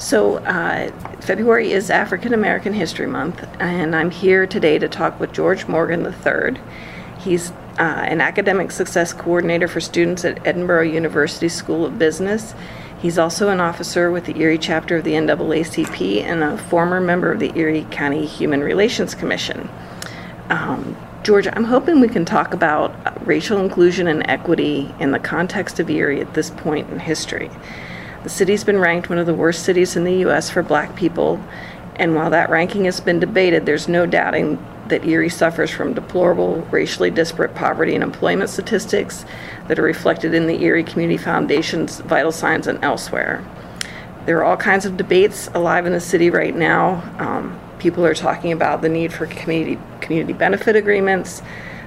So, uh, February is African American History Month, and I'm here today to talk with George Morgan III. He's uh, an academic success coordinator for students at Edinboro University School of Business. He's also an officer with the Erie chapter of the NAACP and a former member of the Erie County Human Relations Commission. Um, George, I'm hoping we can talk about racial inclusion and equity in the context of Erie at this point in history. The city's been ranked one of the worst cities in the U.S. for black people, and while that ranking has been debated, there's no doubting that Erie suffers from deplorable racially disparate poverty and employment statistics that are reflected in the Erie Community Foundation's vital signs and elsewhere. There are all kinds of debates alive in the city right now. Um, people are talking about the need for community, community benefit agreements,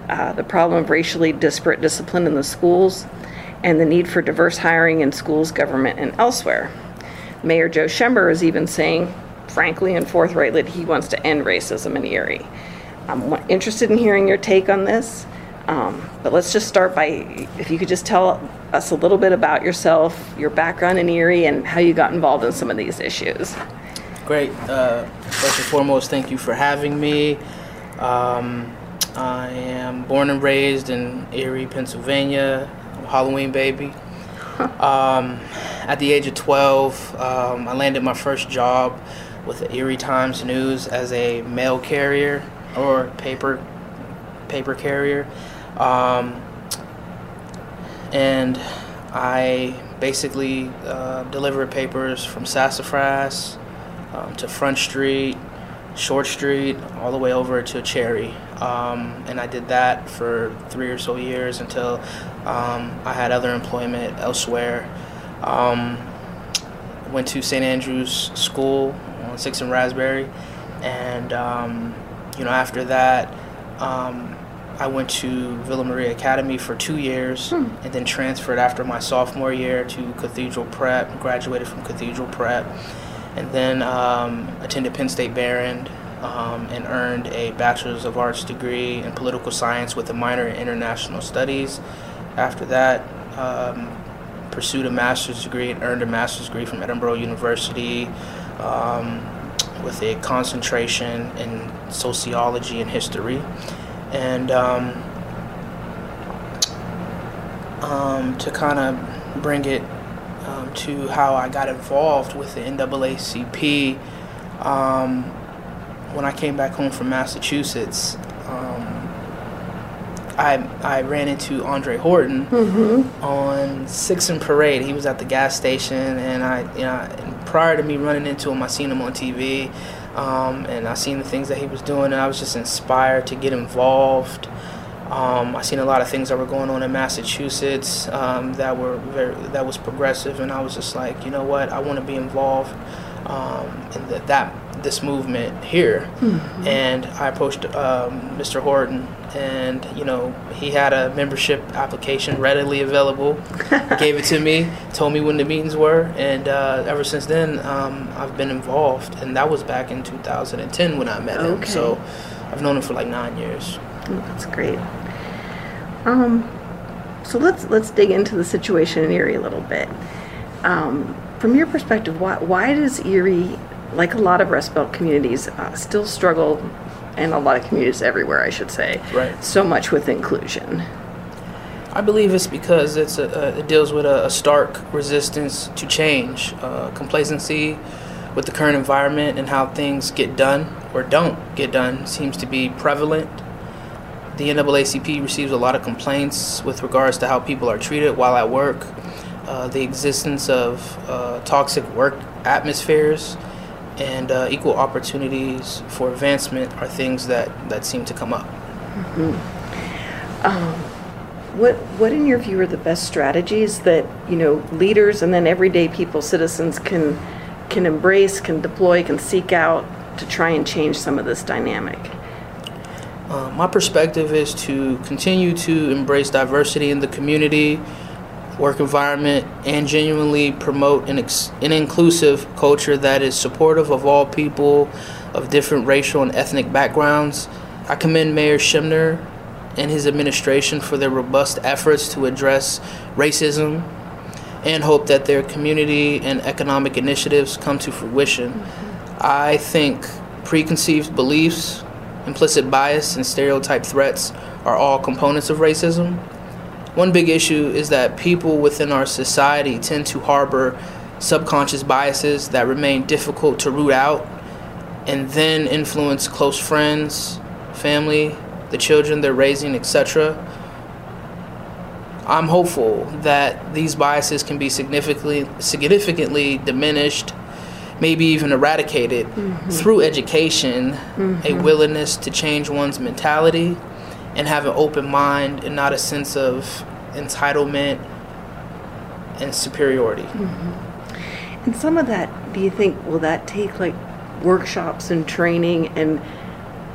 uh, the problem of racially disparate discipline in the schools, and the need for diverse hiring in schools, government, and elsewhere. Mayor Joe Schember is even saying, frankly and forthrightly, that he wants to end racism in Erie. I'm interested in hearing your take on this, um, but let's just start by if you could just tell us a little bit about yourself, your background in Erie, and how you got involved in some of these issues. Great. Uh, first and foremost, thank you for having me. Um, I am born and raised in Erie, Pennsylvania. Halloween baby. Um, at the age of 12, um, I landed my first job with the Erie Times News as a mail carrier or paper paper carrier, um, and I basically uh, delivered papers from Sassafras um, to Front Street, Short Street, all the way over to Cherry. Um, and I did that for three or so years until um, I had other employment elsewhere. Um, went to St. Andrew's School on Sixth and Raspberry, and um, you know after that, um, I went to Villa Maria Academy for two years, hmm. and then transferred after my sophomore year to Cathedral Prep. Graduated from Cathedral Prep, and then um, attended Penn State Behrend um, and earned a Bachelor's of Arts degree in Political Science with a minor in International Studies. After that, um, pursued a master's degree and earned a master's degree from Edinboro University um, with a concentration in sociology and history. And um, um, to kind of bring it um, to how I got involved with the NAACP, um, when I came back home from Massachusetts, um, I I ran into Andre Horton mm-hmm. on Sixth and Parade. He was at the gas station, and I you know prior to me running into him, I seen him on TV, um, and I seen the things that he was doing, and I was just inspired to get involved. Um, I seen a lot of things that were going on in Massachusetts um, that were very that was progressive, and I was just like, you know what, I want to be involved um, in the, that this movement here. Mm-hmm. And I approached um, Mr. Horton, and you know he had a membership application readily available. gave it to me, told me when the meetings were, and uh, ever since then um, I've been involved. And that was back in 2010 when I met okay. him. So I've known him for like nine years. Oh, that's great. Um, so let's let's dig into the situation in Erie a little bit. Um, from your perspective, why why does Erie like a lot of Rust Belt communities, uh, still struggle, and a lot of communities everywhere, I should say, right. so much with inclusion. I believe it's because it's a, it deals with a, a stark resistance to change, uh, complacency with the current environment and how things get done or don't get done seems to be prevalent. The NAACP receives a lot of complaints with regards to how people are treated while at work, uh, the existence of uh, toxic work atmospheres, and uh, equal opportunities for advancement are things that, that seem to come up. Mm-hmm. Um, what what in your view are the best strategies that you know leaders and then everyday people, citizens can can embrace, can deploy, can seek out to try and change some of this dynamic? Uh, my perspective is to continue to embrace diversity in the community work environment and genuinely promote an, ex- an inclusive culture that is supportive of all people of different racial and ethnic backgrounds. I commend Mayor Schember and his administration for their robust efforts to address racism and hope that their community and economic initiatives come to fruition. I think preconceived beliefs, implicit bias, and stereotype threats are all components of racism. One big issue is that people within our society tend to harbor subconscious biases that remain difficult to root out and then influence close friends, family, the children they're raising, etc. I'm hopeful that these biases can be significantly significantly diminished, maybe even eradicated mm-hmm. through education, mm-hmm. a willingness to change one's mentality, and have an open mind and not a sense of entitlement and superiority. Mm-hmm. And some of that, do you think, will that take like workshops and training and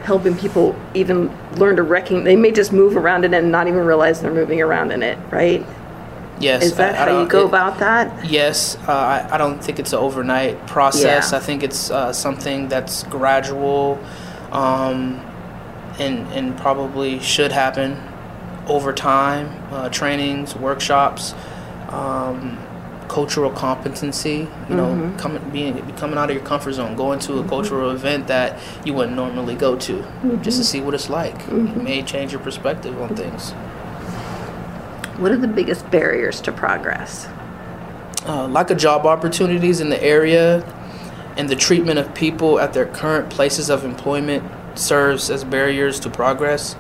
helping people even learn to recognize. They may just move around in it and not even realize they're moving around in it, right? Yes. Is that I, how I you go it, about that? Yes. Uh, I, I don't think it's an overnight process. Yeah. I think it's uh, something that's gradual um, and, and probably should happen over time. Uh, trainings, workshops. Um, cultural competency. You know, mm-hmm. coming being coming out of your comfort zone, going to a mm-hmm. cultural event that you wouldn't normally go to, mm-hmm. just to see what it's like. It mm-hmm. may change your perspective on things. What are the biggest barriers to progress? Uh, lack of job opportunities in the area, and the treatment of people at their current places of employment serves as barriers to progress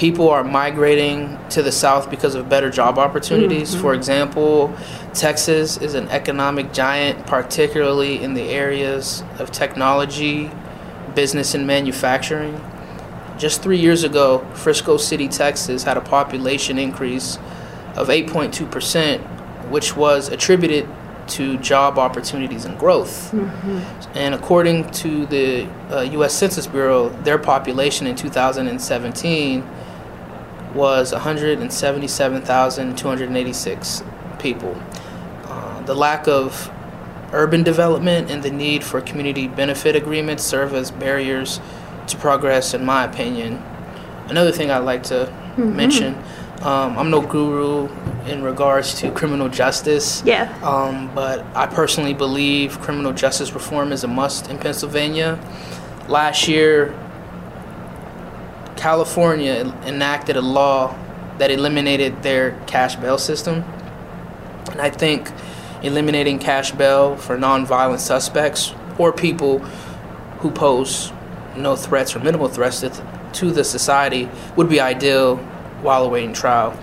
people are migrating to the South because of better job opportunities. Mm-hmm. For example, Texas is an economic giant, particularly in the areas of technology, business, and manufacturing. Just three years ago, Frisco City, Texas had a population increase of 8.2%, which was attributed to job opportunities and growth. Mm-hmm. And according to the uh, U.S. Census Bureau, their population in 2017 was 177,286 people. Uh, the lack of urban development and the need for community benefit agreements serve as barriers to progress, in my opinion. Another thing I'd like to mm-hmm. mention um, I'm no guru in regards to criminal justice. Yeah. Um, but I personally believe criminal justice reform is a must in Pennsylvania. Last year, California enacted a law that eliminated their cash bail system. And I think eliminating cash bail for nonviolent suspects or people who pose no threats or minimal threats to the society would be ideal while awaiting trial.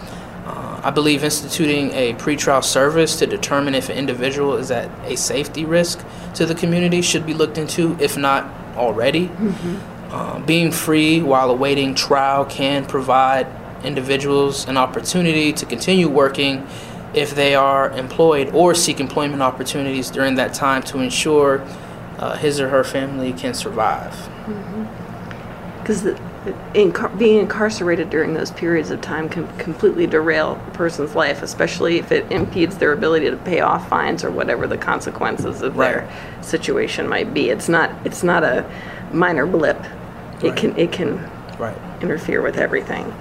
I believe instituting a pretrial service to determine if an individual is at a safety risk to the community should be looked into, if not already. Mm-hmm. Uh, being free while awaiting trial can provide individuals an opportunity to continue working if they are employed or seek employment opportunities during that time to ensure uh, his or her family can survive. Because mm-hmm. Being incarcerated during those periods of time can completely derail a person's life, especially if it impedes their ability to pay off fines or whatever the consequences of right. their situation might be. It's not. It's not a minor blip. It right. can it can right. interfere with everything.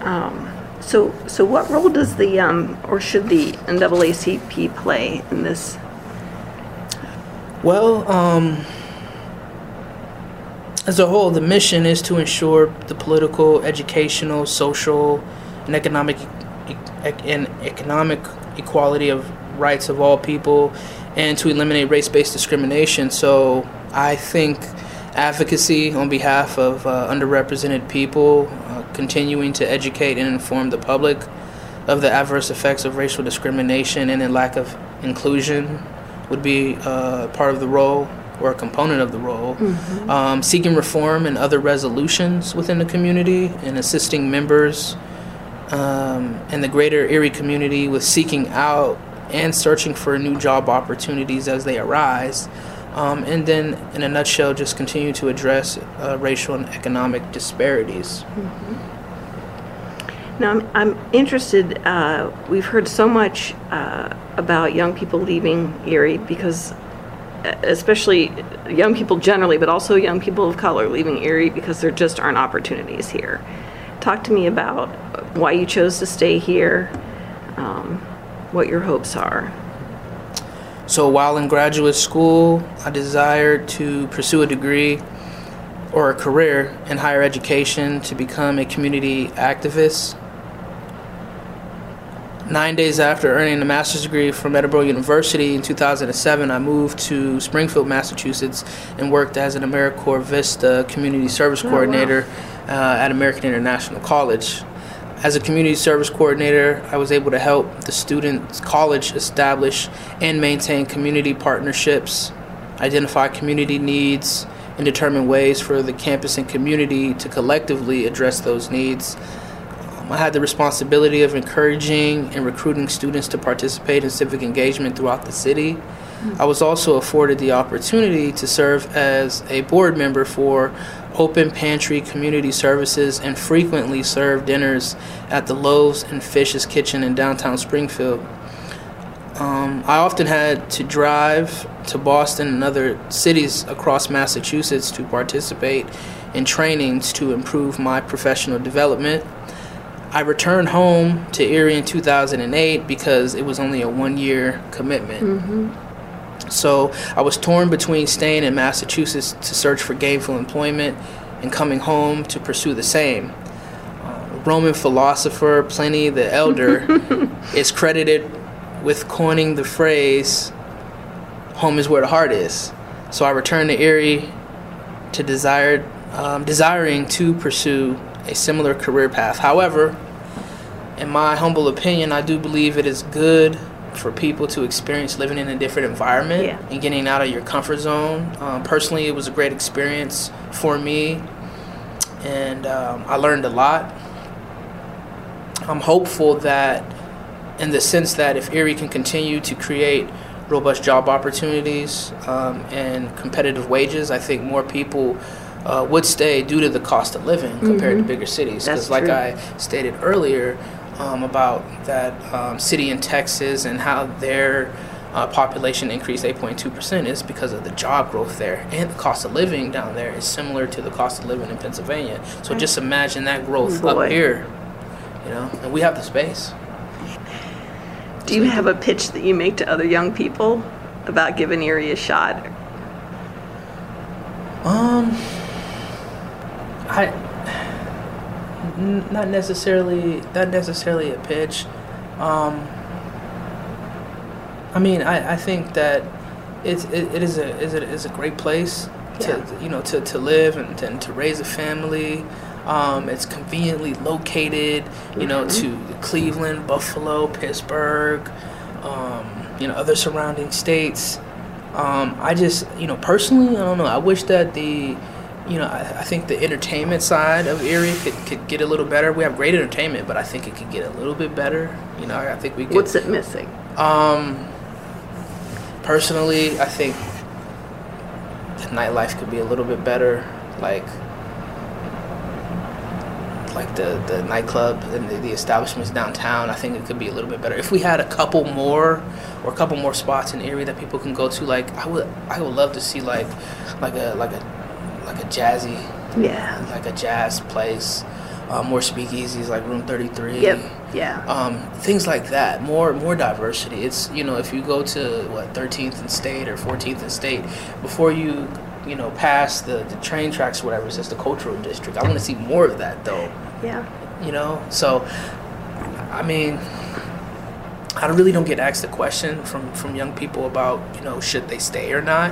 Um, so so what role does the um, or should the NAACP play in this? Well, um, as a whole, the mission is to ensure the political, educational, social, and economic and economic equality of rights of all people, and to eliminate race-based discrimination. So I think advocacy on behalf of uh, underrepresented people, uh, continuing to educate and inform the public of the adverse effects of racial discrimination and the lack of inclusion would be uh, part of the role or a component of the role. Mm-hmm. Um, seeking reform and other resolutions within the community and assisting members um, and the greater Erie community with seeking out and searching for new job opportunities as they arise. Um, and then, in a nutshell, just continue to address uh, racial and economic disparities. Mm-hmm. Now, I'm, I'm interested. Uh, we've heard so much uh, about young people leaving Erie because, especially young people generally, but also young people of color leaving Erie because there just aren't opportunities here. Talk to me about why you chose to stay here. Um, what your hopes are. So while in graduate school, I desired to pursue a degree or a career in higher education to become a community activist. Nine days after earning a master's degree from Edinboro University in 2007, I moved to Springfield, Massachusetts, and worked as an AmeriCorps Vista Community Service Oh, wow. Coordinator uh, at American International College. As a community service coordinator, I was able to help the students' college establish and maintain community partnerships, identify community needs, and determine ways for the campus and community to collectively address those needs. I had the responsibility of encouraging and recruiting students to participate in civic engagement throughout the city. I was also afforded the opportunity to serve as a board member for Open Pantry Community Services and frequently served dinners at the Loaves and Fishes Kitchen in downtown Springfield. Um, I often had to drive to Boston and other cities across Massachusetts to participate in trainings to improve my professional development. I returned home to Erie in 2008 because it was only a one year commitment. So I was torn between staying in Massachusetts to search for gainful employment and coming home to pursue the same. Uh, Roman philosopher Pliny the Elder is credited with coining the phrase, home is where the heart is. So I returned to Erie to desired, um, desiring to pursue a similar career path. However, in my humble opinion, I do believe it is good for people to experience living in a different environment Yeah. and getting out of your comfort zone. Um, personally, it was a great experience for me, and um, I learned a lot. I'm hopeful that, in the sense that if Erie can continue to create robust job opportunities um, and competitive wages, I think more people uh, would stay due to the cost of living compared to bigger cities. Mm-hmm. Because, like true. I stated earlier um, about that um, city in Texas and how their uh, population increased 8.2% is because of the job growth there. And the cost of living down there is similar to the cost of living in Pennsylvania. So just imagine that growth Boy. up here, you know, and we have the space. Do you have a pitch that you make to other young people about giving Erie a shot? Um, I n- not necessarily not necessarily a pitch. Um, I mean, I, I think that it's it, it is a is a is a great place to you know to, to live and, and to raise a family. Um, it's conveniently located, you know, to Cleveland, Buffalo, Pittsburgh, um, you know, other surrounding states. Um, I just, you know, personally, I don't know. I wish that the, you know, I, I think the entertainment side of Erie could, could get a little better. We have great entertainment, but I think it could get a little bit better. You know, I think we could. What's it missing? Um, personally, I think the nightlife could be a little bit better. Like, like the, the nightclub and the, the establishments downtown. I think it could be a little bit better if we had a couple more or a couple more spots in Erie that people can go to. Like, I would I would love to see like like a like a like a jazzy Yeah. like a jazz place, uh, more speakeasies like Room Thirty Three Yep. Yeah. um, things like that. More more diversity. It's you know if you go to what 13th and State or 14th and State before you you know pass the, the train tracks or whatever it's just the cultural district. I want to see more of that though. Yeah. You know so I mean. I really don't get asked the question from, from young people about you know should they stay or not,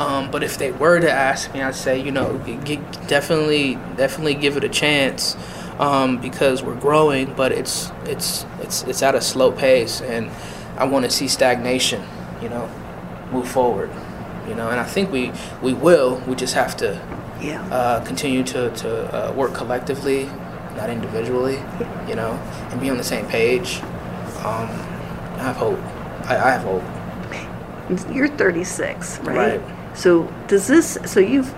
um, but if they were to ask me, I'd say you know g- g- definitely definitely give it a chance um, because we're growing, but it's it's it's it's at a slow pace, and I want to see stagnation, you know, move forward, you know, and I think we we will. We just have to Yeah. uh, continue to to uh, work collectively, not individually, you know, and be on the same page. Um, I have hope. I, I have hope. You're 36, right? Right. So does this? So you've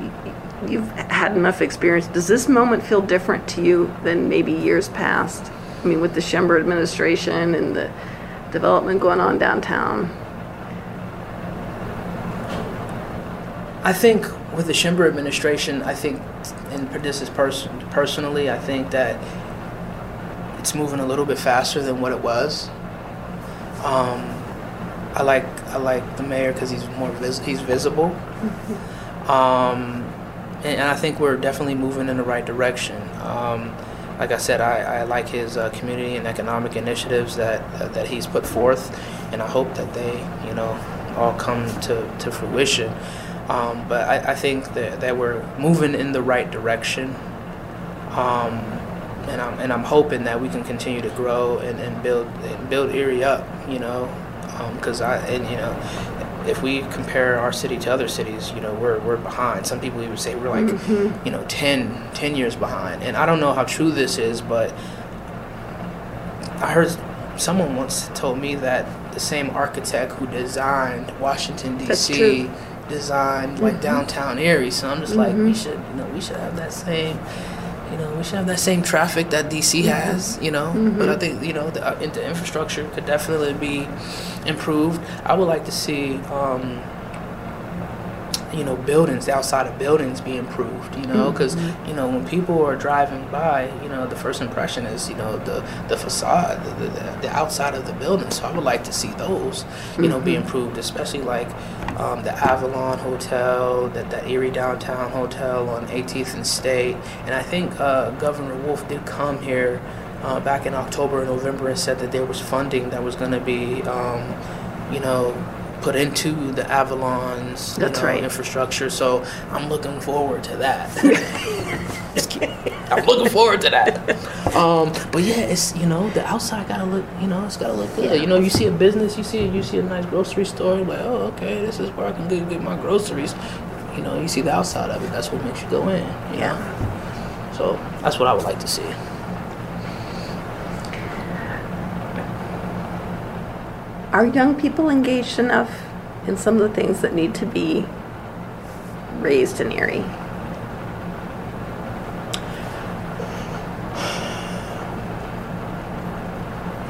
you've had enough experience. Does this moment feel different to you than maybe years past? I mean, with the Schember administration and the development going on downtown. I think with the Schember administration, I think, and this is pers- personally, I think that it's moving a little bit faster than what it was. Um, I like I like the mayor because he's more vis- he's visible. Um, and, and I think we're definitely moving in the right direction. Um, like I said, I, I like his uh, community and economic initiatives that that he's put forth, and I hope that they, you know, all come to, to fruition. Um, but I, I think that, that we're moving in the right direction. Um, and I'm and I'm hoping that we can continue to grow and, and build and build Erie up, you know, Um, because I and you know if we compare our city to other cities, you know, we're, we're behind. Some people even say we're like, Mm-hmm. you know, 10, 10 years behind. And I don't know how true this is, but I heard someone once told me that the same architect who designed Washington, D.C., designed like mm-hmm. downtown Erie. So I'm just like, we mm-hmm. should, you know, we should have that same. You know, we should have that same traffic that DC has. You know, but I think you know the, uh, the infrastructure could definitely be improved. I would like to see, um, you know, buildings outside of buildings be improved. You know, because you know when people are driving by, you know, the first impression is you know the the facade, the, the, the outside of the building. So I would like to see those, you know, be improved, especially like um, the Avalon Hotel, that that Erie Downtown Hotel on 18th and State, and I think uh, Governor Wolf did come here uh, back in October and November and said that there was funding that was going to be, um, you know, put into the Avalon's That's know, right. infrastructure. So I'm looking forward to that. I'm looking forward to that. Um, but yeah, it's you know the outside gotta look, you know, it's gotta look good. You know, you see a business, you see you see a nice grocery store, like, oh, okay, this is where I can go get my groceries. You know, you see the outside of it. That's what makes you go in. You Yeah. Know? So that's what I would like to see. Are young people engaged enough in some of the things that need to be raised in Erie?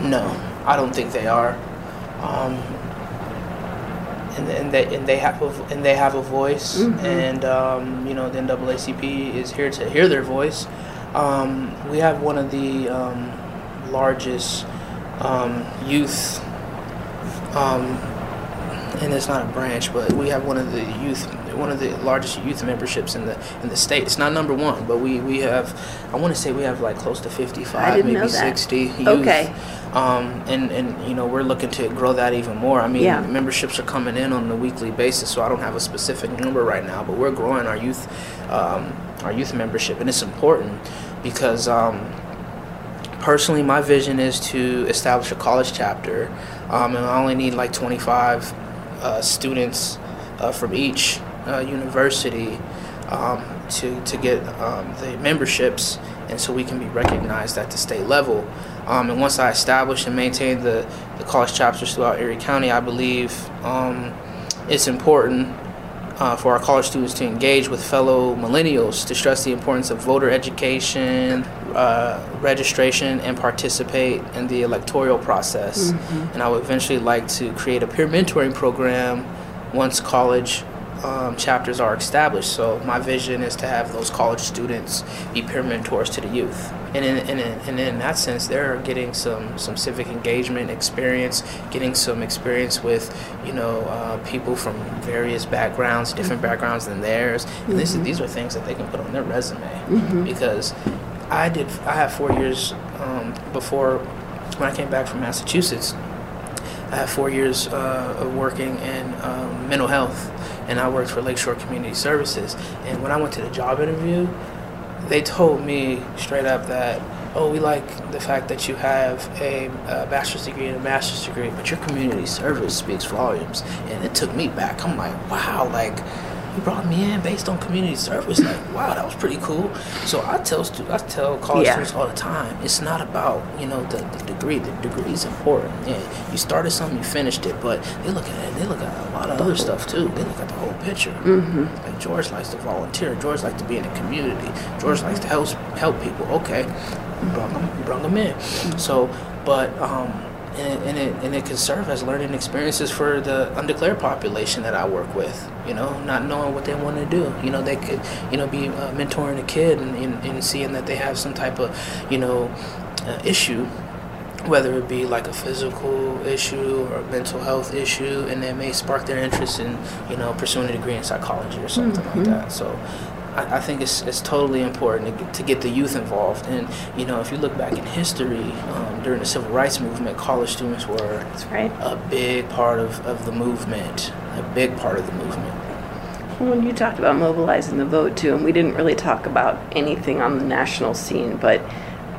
No, I don't think they are. Um, and, and they and they have a, and they have a voice, and um, you know the NAACP is here to hear their voice. Um, we have one of the um, largest um, youth, um, and it's not a branch, but we have one of the youth, one of the largest youth memberships in the in the state. It's not number one, but we we have, I want to say we have like close to fifty five, maybe sixty youth. Okay. Um, and, and you know we're looking to grow that even more. I mean, Yeah. memberships are coming in on a weekly basis, so I don't have a specific number right now. But we're growing our youth, um, our youth membership, and it's important because um, personally, my vision is to establish a college chapter, um, and I only need like 25 uh, students uh, from each uh, university um, to to get um, the memberships, and so we can be recognized at the state level. Um, and once I establish and maintain the, the college chapters throughout Erie County, I believe um, it's important uh, for our college students to engage with fellow millennials to stress the importance of voter education, uh, registration, and participate in the electoral process. And I would eventually like to create a peer mentoring program once college um, chapters are established. So my vision is to have those college students be peer mentors to the youth. And in, and in, and in that sense, they're getting some, some civic engagement experience, getting some experience with, you know, uh, people from various backgrounds, different backgrounds than theirs. And this, these are things that they can put on their resume because I did. I had four years um, before when I came back from Massachusetts. I had four years uh, of working in um, mental health, and I worked for Lakeshore Community Services. And when I went to the job interview, they told me straight up that, oh, we like the fact that you have a, a bachelor's degree and a master's degree, but your community service speaks volumes. And it took me back. I'm like, wow, like you brought me in based on community service. Like, wow, that was pretty cool. So I tell stu- I tell college Yeah. students all the time, it's not about you know the, the degree. The degree is important. Yeah, you started something, you finished it, but they look at it. They look at a lot of other stuff too. They look at the whole picture. Mm-hmm. Like George likes to volunteer. George likes to be in the community. George likes to help help people. Okay, you brought them, brought them in. So, but um, and it, and it and it can serve as learning experiences for the undeclared population that I work with. You know, not knowing what they want to do. You know, they could you know be uh, mentoring a kid and, and, and seeing that they have some type of you know uh, issue whether it be like a physical issue or a mental health issue, and that may spark their interest in, you know, pursuing a degree in psychology or something Mhm. like that. So I, I think it's, it's totally important to get, to get the youth involved. And, you know, if you look back in history, um, during the civil rights movement, college students were right. a big part of, of the movement, a big part of the movement. When you talked about mobilizing the vote too, and we didn't really talk about anything on the national scene, but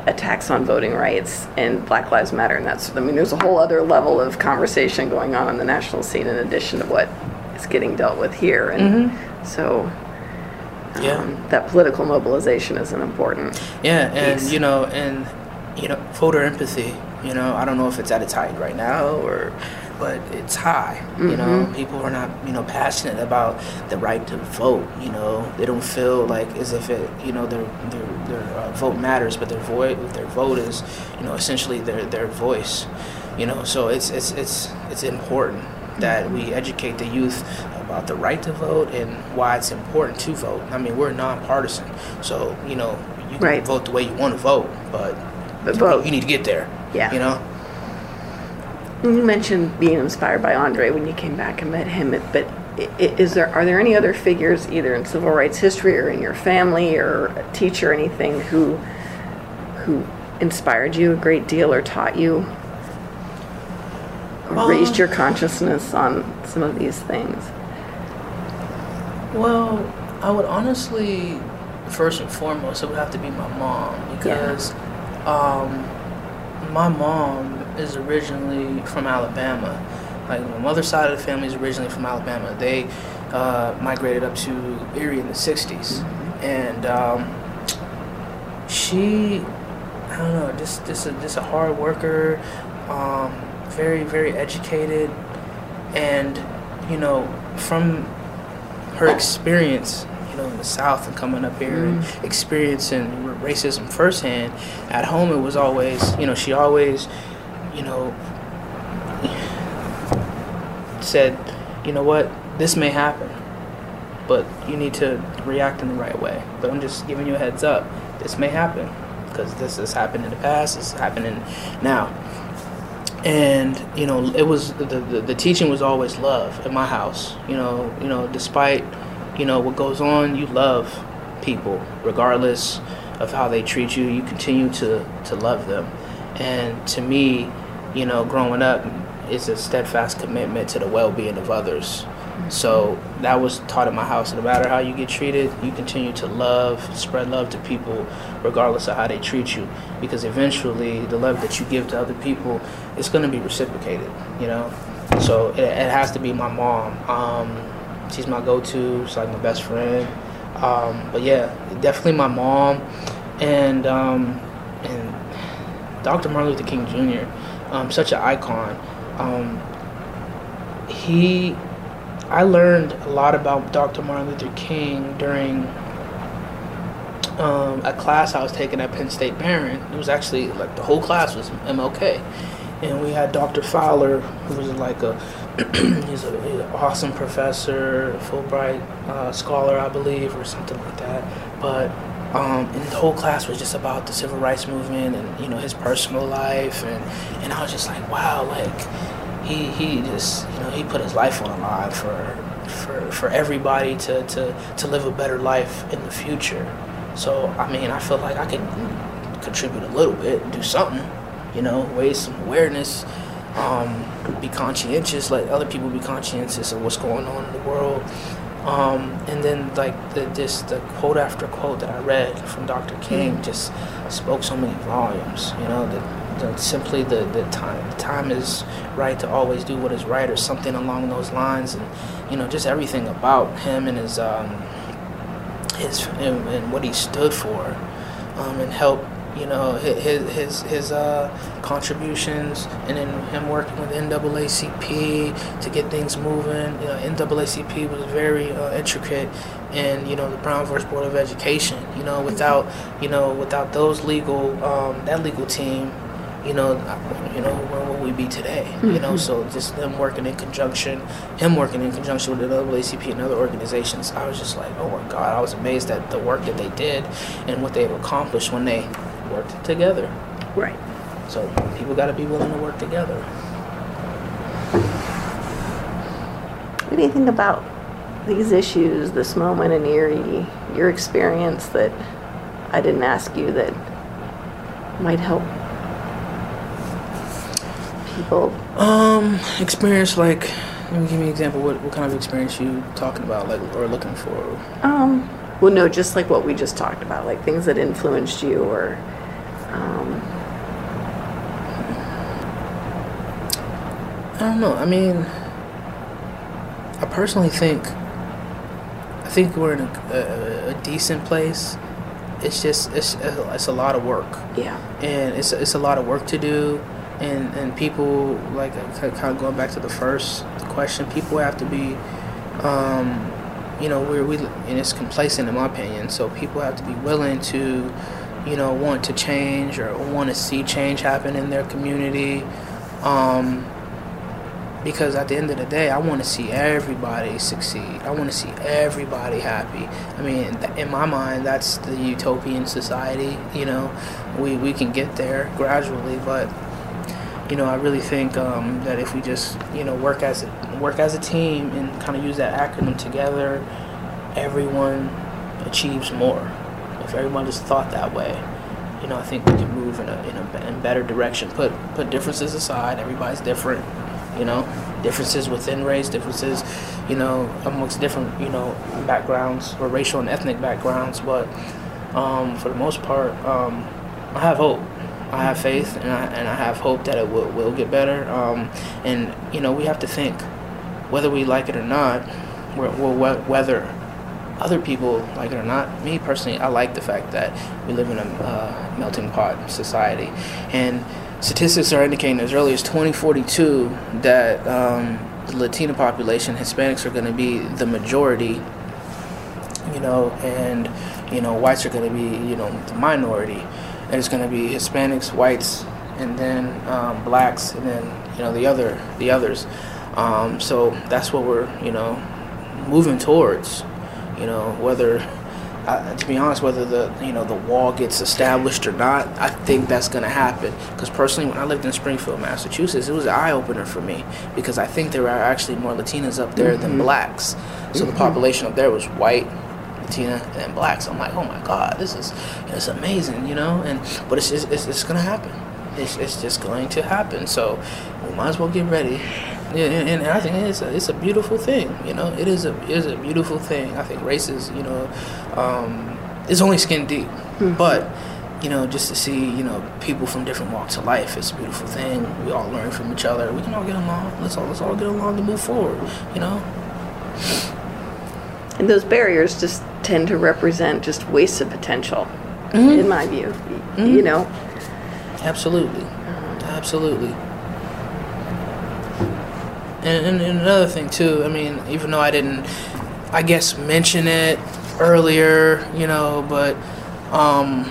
attacks on voting rights and Black Lives Matter, and that's I mean, there's a whole other level of conversation going on on the national scene in addition to what is getting dealt with here, and so. Yeah. Um, that political mobilization is an important. Yeah, and piece. you know, and you know, voter empathy. You know, I don't know if it's at its height right now, or but it's high. You know, people are not you know passionate about the right to vote. You know, they don't feel like as if it you know their their their uh, vote matters, but their voice their vote is you know essentially their their voice. You know, so it's it's it's it's important that we educate the youth about the right to vote and why it's important to vote. I mean, we're nonpartisan, so you know you can Right. vote the way you want to vote, but But vote. you need to get there. Yeah. You know. You mentioned being inspired by Andre when you came back and met him, but i- i- is there are there any other figures either in civil rights history or in your family or a teacher or anything who who inspired you a great deal or taught you or raised um, your consciousness on some of these things? Well, I would honestly, first and foremost, it would have to be my mom because um, my mom is originally from Alabama. Like my mother's side of the family is originally from Alabama. They uh, migrated up to Erie in the '60s, and um, she, I don't know, just just a, just a hard worker, um, very very educated, and you know from her experience, you know, in the South and coming up here and mm-hmm. experiencing racism firsthand. At home, it was always, you know, she always, you know, said, you know what, this may happen, but you need to react in the right way. But I'm just giving you a heads up. This may happen because this has happened in the past. It's happening now and you know it was the, the the teaching was always love in my house. You know you know despite you know what goes on you love people regardless of how they treat you. You continue to to love them. And to me you know growing up is a steadfast commitment to the well-being of others. So that was taught in my house. No matter how you get treated you continue to love spread love to people regardless of how they treat you. Because eventually the love that you give to other people is going to be reciprocated you know? So it, it has to be my mom. Um, she's my go-to she's like my best friend. Um, but yeah definitely my mom. And um, and dr martin luther king jr um, such an icon. Um, he I learned a lot about Dr. Martin Luther King during um, a class I was taking at Penn State Behrend. It was actually like the whole class was MLK, and we had Dr. Fowler, who was like a he's, a, he's an awesome professor, Fulbright uh, scholar, I believe, or something like that. But um, and the whole class was just about the civil rights movement and you know his personal life, and and I was just like, wow, like he he just you know he put his life on the line for for for everybody to to to live a better life in the future. So I mean, I feel like I can contribute a little bit, do something, you know, raise some awareness, um, be conscientious, let other people be conscientious of what's going on in the world. Um, and then like the just the quote after quote that I read from Dr. King just spoke so many volumes. You know, that the, simply the, the time the time is right to always do what is right or something along those lines, and you know just everything about him and his um, his and, and what he stood for, um, and help you know his his his uh, contributions, and then him working with NAACP to get things moving. You know, NAACP was very uh, intricate, and you know the Brown versus Board of Education. You know, without you know without those legal um, that legal team, you know, you know, where would we be today? You know, so just them working in conjunction, him working in conjunction with the NAACP and other organizations, I was just like, oh my God, I was amazed at the work that they did and what they've accomplished when they worked together. Right. So people got to be willing to work together. What do you think about these issues, this moment in Erie, your experience that I didn't ask you that might help people? Um, experience like, let me give me an example. What, what kind of experience you talking about, like, or looking for? Um, well, no, just like what we just talked about, like things that influenced you or. Um, I don't know. I mean, I personally think, I think we're in a, a, a decent place. It's just it's it's a lot of work. yeah. and it's it's a lot of work to do, and and people like kind of going back to the first question, people have to be, um, you know, we're we and it's complacent in my opinion. So people have to be willing to, you know, want to change or want to see change happen in their community. Um, because at the end of the day, I want to see everybody succeed. I want to see everybody happy. I mean, in my mind, that's the utopian society. You know, we we can get there gradually, but you know, I really think um, that if we just you know work as a, work as a team and kind of use that acronym together, everyone achieves more. If everyone just thought that way, you know, I think we can move in a in a, in better direction. Put put differences aside. Everybody's different. You know, differences within race, differences, you know, amongst different you know backgrounds or racial and ethnic backgrounds. But um, for the most part, um, I have hope. I have faith, and I, and I have hope that it will, will get better. Um, and you know, we have to think, whether we like it or not, we're, whether other people like it or not. Me personally, I like the fact that we live in a uh, melting pot society, and statistics are indicating as early as 2042 that um, the Latino population, Hispanics, are going to be the majority. You know, and you know, whites are going to be you know the minority. And it's going to be Hispanics, whites, and then um, blacks, and then you know the other the others. Um, so that's what we're you know moving towards you know whether uh, to be honest whether the you know the wall gets established or not i think that's going to happen. Because personally when i lived in springfield massachusetts it was an eye-opener for me because i think there are actually more latinas up there than blacks. So the population up there was white latina and blacks. I'm like oh my god this is it's amazing you know? And but it's just, it's, it's going to happen. It's, it's just going to happen. So we might as well get ready and, and I think it's a, it's a beautiful thing. You know, it is a it is a beautiful thing. I think race is you know, um, it's only skin deep, mm-hmm. but you know, just to see you know people from different walks of life, it's a beautiful thing. We all learn from each other. We can all get along. Let's all let's all get along to move forward. You know. And those barriers just tend to represent just wastes of potential, mm-hmm. in my view. Y- You mm-hmm. know, Absolutely, uh-huh. absolutely. And, and, and another thing too. I mean, even though I didn't, I guess mention it earlier, you know, but um,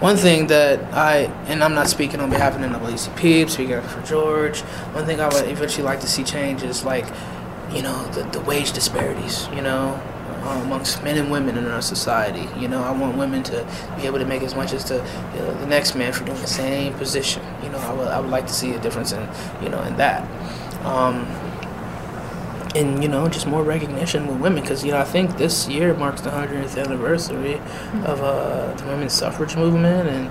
one thing that I and I'm not speaking on behalf of the NAACP, I'm speaking for George. One thing I would eventually like to see change is like, you know, the, the wage disparities. You know, uh, amongst men and women in our society. You know, I want women to be able to make as much as the you know, the next man for doing the same position. You know, I would I would like to see a difference in you know in that. Um, and you know, just more recognition with women, because you know, I think this year marks the 100th anniversary of uh, the women's suffrage movement and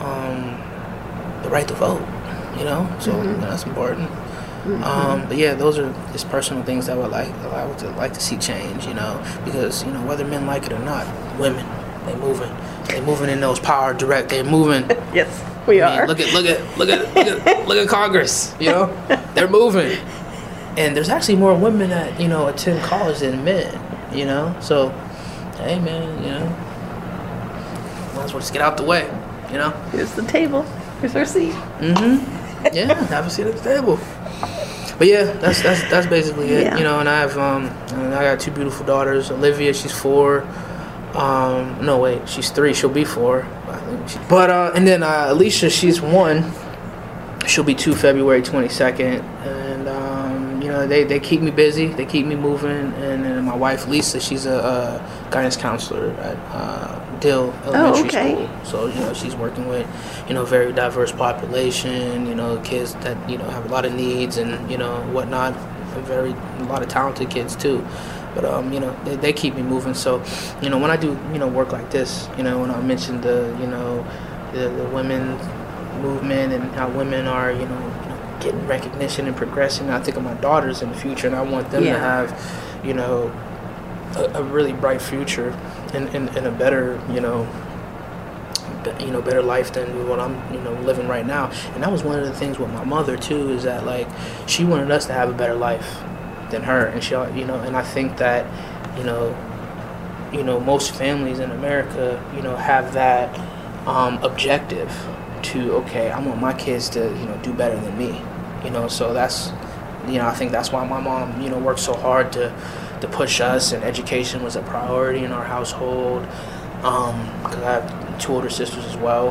um, the right to vote. You know, so you know, that's important. Um, but yeah, those are just personal things that I would like I would like to see change. You know, because you know whether men like it or not, women they moving, they moving in those power direct. They're moving. yes, we I mean, are. look at look at look at look at look at Congress. You know, they're moving, and there's actually more women that you know attend college than men. You know, so hey man, you know, might as well just get out the way. You know. Here's the table. Here's our seat. Mm-hmm. Yeah, have a seat at the table. But yeah, that's that's that's basically it. Yeah. You know, and I have um, I got two beautiful daughters. Olivia, she's four. Um, no wait, she's three. She'll be four. I think she- But uh, and then uh, Alicia, she's one. She'll be two February twenty second, and um, you know, uh, they they keep me busy. They keep me moving. And, and my wife Lisa, she's a, a guidance counselor at uh, Diehl Elementary okay. School. So you know she's working with you know very diverse population. You know kids that you know have a lot of needs and you know whatnot. Very a lot of talented kids too. But um, you know they, they keep me moving. So you know when I do you know work like this, you know when I mentioned the you know the, the women movement and how women are you know getting recognition and progression. I think of my daughters in the future, and I want them Yeah. to have, you know, a, a really bright future and, and, and a better, you know, you know, better life than what I'm, you know, living right now. And that was one of the things with my mother too, is that like she wanted us to have a better life than her, and she, you know, and I think that, you know, you know, most families in America, you know, have that um, objective to okay, I want my kids to you know do better than me, you know. So that's you know I think that's why my mom you know worked so hard to to push us, and education was a priority in our household. Because I have two older sisters as well.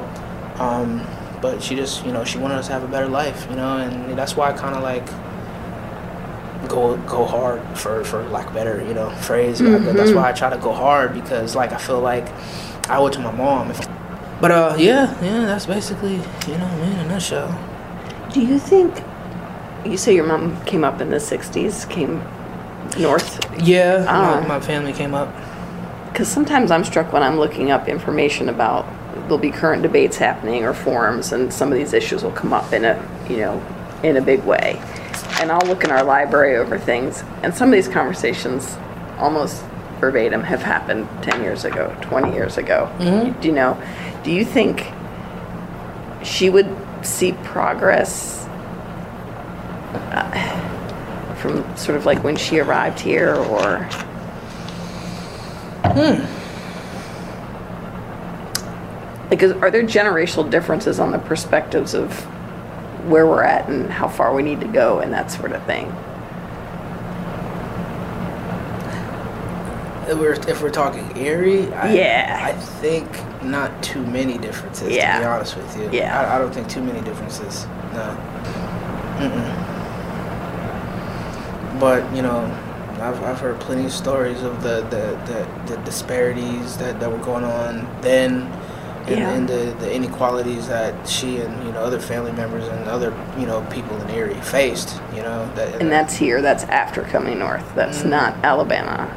Um, but she just, you know, she wanted us to have a better life, you know, and that's why I kind of like go go hard for for lack of better you know phrase that's why i try to go hard because like i feel like i owe it to my mom but uh yeah yeah that's basically you know me in a nutshell Do you think you say your mom came up in the 60s, came north? yeah Ah. my, my family came up Because sometimes I'm struck when I'm looking up information about there'll be current debates happening or forums, and some of these issues will come up in a you know in a big way. And I'll look in our library over things, and some of these conversations almost verbatim have happened 10 years ago, 20 years ago. Do you know? Do you think she would see progress uh, from sort of like when she arrived here, or hmm. like is, are there generational differences on the perspectives of where we're at and how far we need to go and that sort of thing? if we're, if we're talking Erie, I, Yeah. I think not too many differences. yeah. To be honest with you, Yeah. I, I don't think too many differences. No. Mm-mm. But you know, I've, I've heard plenty of stories of the the, the, the disparities that, that were going on then. And, Yeah. and the, the inequalities that she and you know other family members and other you know people in Erie faced, you know that And that's here, that's after coming north, that's Mm. not Alabama.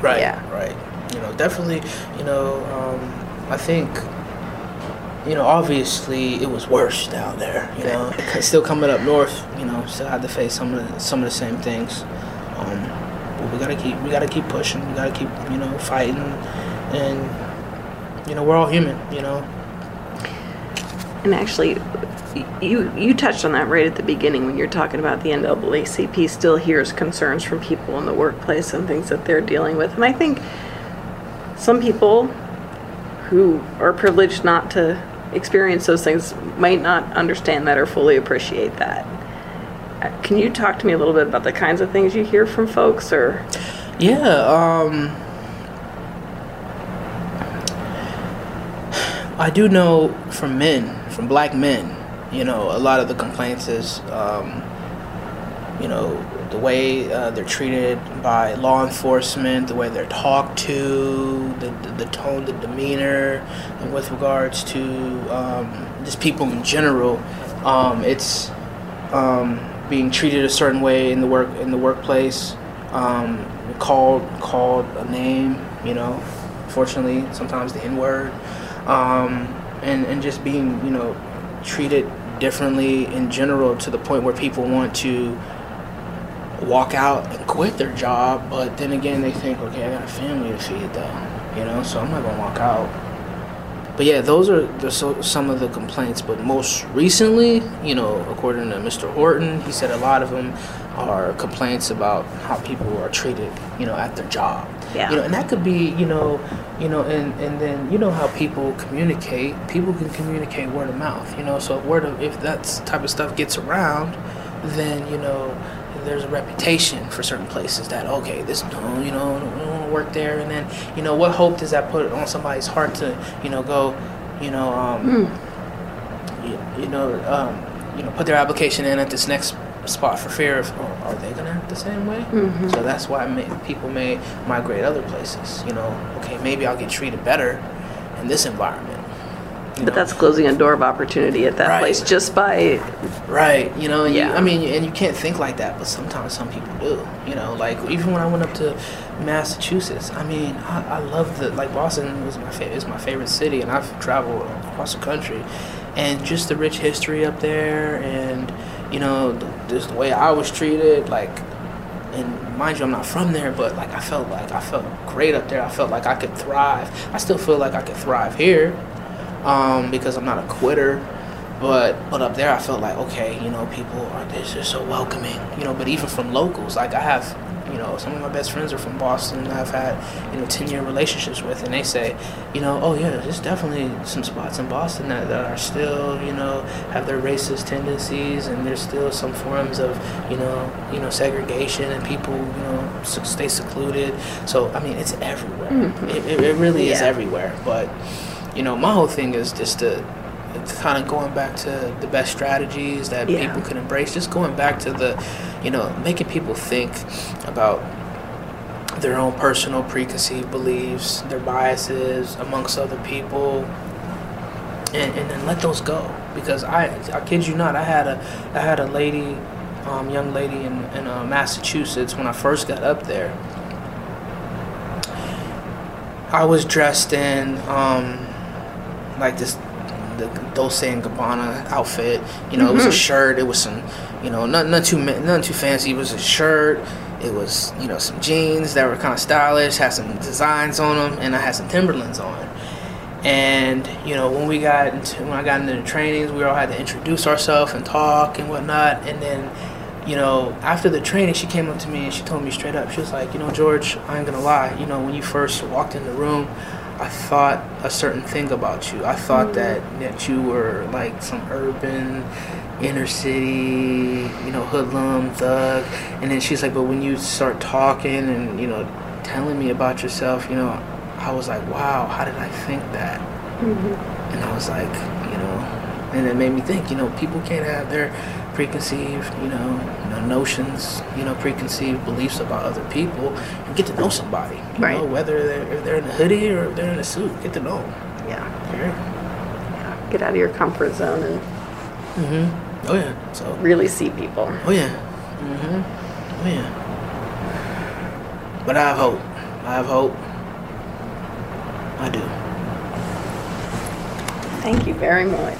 Right. Yeah. Right. You know, definitely. You know, um, I think. You know, obviously it was worse down there. You know, because still coming up north. You know, still had to face some of the, some of the same things. Um, but we gotta keep we gotta keep pushing. We gotta keep you know fighting, and you know we're all human. You know. And actually, you you touched on that right at the beginning when you're talking about the NAACP still hears concerns from people in the workplace and things that they're dealing with. And I think some people who are privileged not to experience those things might not understand that or fully appreciate that. Uh, Can you talk to me a little bit about the kinds of things you hear from folks or Yeah, um I do know from men, from black men, you know, a lot of the complaints is um you know, the way uh, they're treated by law enforcement, the way they're talked to, the, the, the tone, the demeanor, and with regards to um, just people in general, um, it's um, being treated a certain way in the work in the workplace, um, called called a name, you know. Fortunately, sometimes the N word, um, and and just being you know treated differently in general to the point where people want to walk out and quit their job, but then again they think, okay, I got a family to feed though, you know, so I'm not gonna walk out. But yeah, those are the, so, some of the complaints. But most recently, you know, according to Mr. Horton, he said a lot of them are complaints about how people are treated, you know, at their job. Yeah. You know, and that could be, you know, you know, and and then you know how people communicate. People can communicate word of mouth. You know, so if word of if that type of stuff gets around, then you know there's a reputation for certain places that okay this no you know don't, don't want to work there and then you know what hope does that put on somebody's heart to you know go you know um you, you know um you know put their application in at this next spot for fear of, oh, are they gonna act the same way? Mhm. So that's why may, people may migrate other places. You know, okay, maybe I'll get treated better in this environment. But know? that's closing a door of opportunity at that Right. place just by, Right, you know, and you, Yeah. I mean, and you can't think like that, but sometimes some people do. You know, like even when I went up to Massachusetts, I mean, I, I love the like Boston was my favorite is my favorite city, and I've traveled across the country, and just the rich history up there, and you know, the, just the way I was treated, like. And mind you, I'm not from there, but like I felt like I felt great up there. I felt like I could thrive. I still feel like I could thrive here, um, because I'm not a quitter. But but up there, I felt like okay, you know, people are they're just so welcoming, you know. But even from locals, like I have, you know, some of my best friends are from Boston. I've had you know ten year relationships with, and they say, you know, oh yeah, there's definitely some spots in Boston that, that are still, you know, have their racist tendencies, and there's still some forms of, you know, you know, segregation, and people, you know, stay secluded. So I mean, it's everywhere. Mhm. It, it, it really is everywhere. But you know, my whole thing is just to kind of going back to the best strategies that Yeah. people can embrace. Just going back to the, you know, making people think about their own personal preconceived beliefs, their biases amongst other people, and, and then let those go. Because I, I kid you not, I had a, I had a lady, um, young lady in, in uh, Massachusetts when I first got up there. I was dressed in um, like this the Dolce and Gabbana outfit. You know, it was a Mhm. shirt. It was some, you know, nothing, nothing too nothing too fancy. It was a shirt. It was you know some jeans that were kind of stylish, had some designs on them, and I had some Timberlands on. And you know when we got into when I got into the trainings, we all had to introduce ourselves and talk and whatnot. And then, you know, after the training, she came up to me and she told me straight up, she was like, you know, George, I ain't gonna lie. You know, when you first walked in the room, I thought a certain thing about you. I thought mm. that that you were like some urban, inner city, you know, hoodlum thug. And then she's like, but when you start talking and you know, telling me about yourself, you know, I was like, wow, how did I think that? Mm-hmm. And I was like, you know, and it made me think, you know, people can't have their preconceived, you know, you know notions, you know, preconceived beliefs about other people and get to know somebody. You Right. know, whether they're, they're in a hoodie or they're in a suit, get to know them. yeah, Yeah. yeah, get out of your comfort zone and Mm-hmm. Oh, yeah. So, really see people. oh, yeah. Mm-hmm. Oh, yeah. But I have hope. I have hope. I do. Thank you very much.